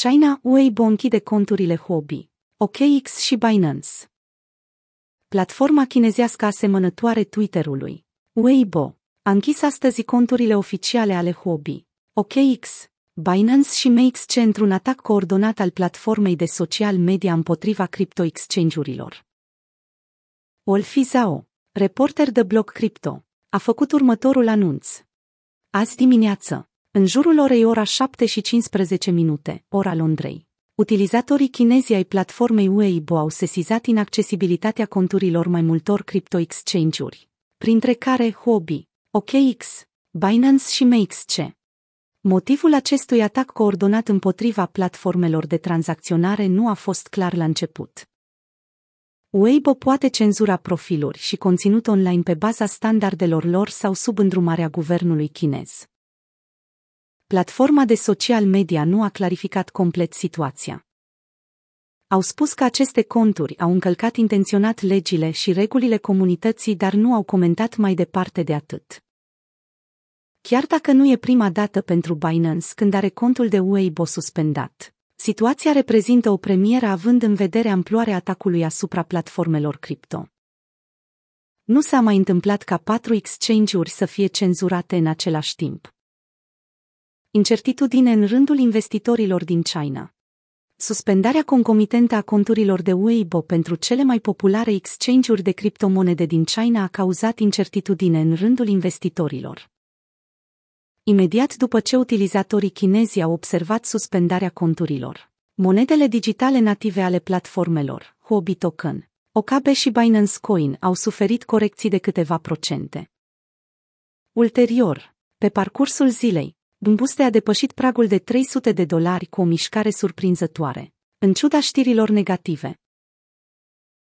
China Weibo închide conturile Huobi, OKX și Binance. Platforma chinezească asemănătoare Twitter-ului, Weibo, a închis astăzi conturile oficiale ale Huobi, OKX, Binance și MakeXC într-un atac coordonat al platformei de social media împotriva crypto-exchange-urilor. Olfi Zhao, reporter de blog Crypto, a făcut următorul anunț. Azi dimineață, în jurul orei ora 7 și 15 minute, ora Londrei, utilizatorii chinezi ai platformei Weibo au sesizat inaccesibilitatea conturilor mai multor crypto exchange-uri, printre care Huobi, OKX, Binance și MakeXC. Motivul acestui atac coordonat împotriva platformelor de tranzacționare nu a fost clar la început. Weibo poate cenzura profiluri și conținut online pe baza standardelor lor sau sub îndrumarea guvernului chinez. Platforma de social media nu a clarificat complet situația. Au spus că aceste conturi au încălcat intenționat legile și regulile comunității, dar nu au comentat mai departe de atât. Chiar dacă nu e prima dată pentru Binance când are contul de Weibo suspendat, situația reprezintă o premieră având în vedere amploarea atacului asupra platformelor cripto. Nu s-a mai întâmplat ca patru exchange-uri să fie cenzurate în același timp. Incertitudine în rândul investitorilor din China. Suspendarea concomitentă a conturilor de Weibo pentru cele mai populare exchange-uri de criptomonede din China a cauzat incertitudine în rândul investitorilor. Imediat după ce utilizatorii chinezi au observat suspendarea conturilor, monedele digitale native ale platformelor, Huobi Token, Okabe și Binance Coin au suferit corecții de câteva procente. Ulterior, pe parcursul zilei, Bumbuste a depășit pragul de 300 de dolari cu o mișcare surprinzătoare, în ciuda știrilor negative.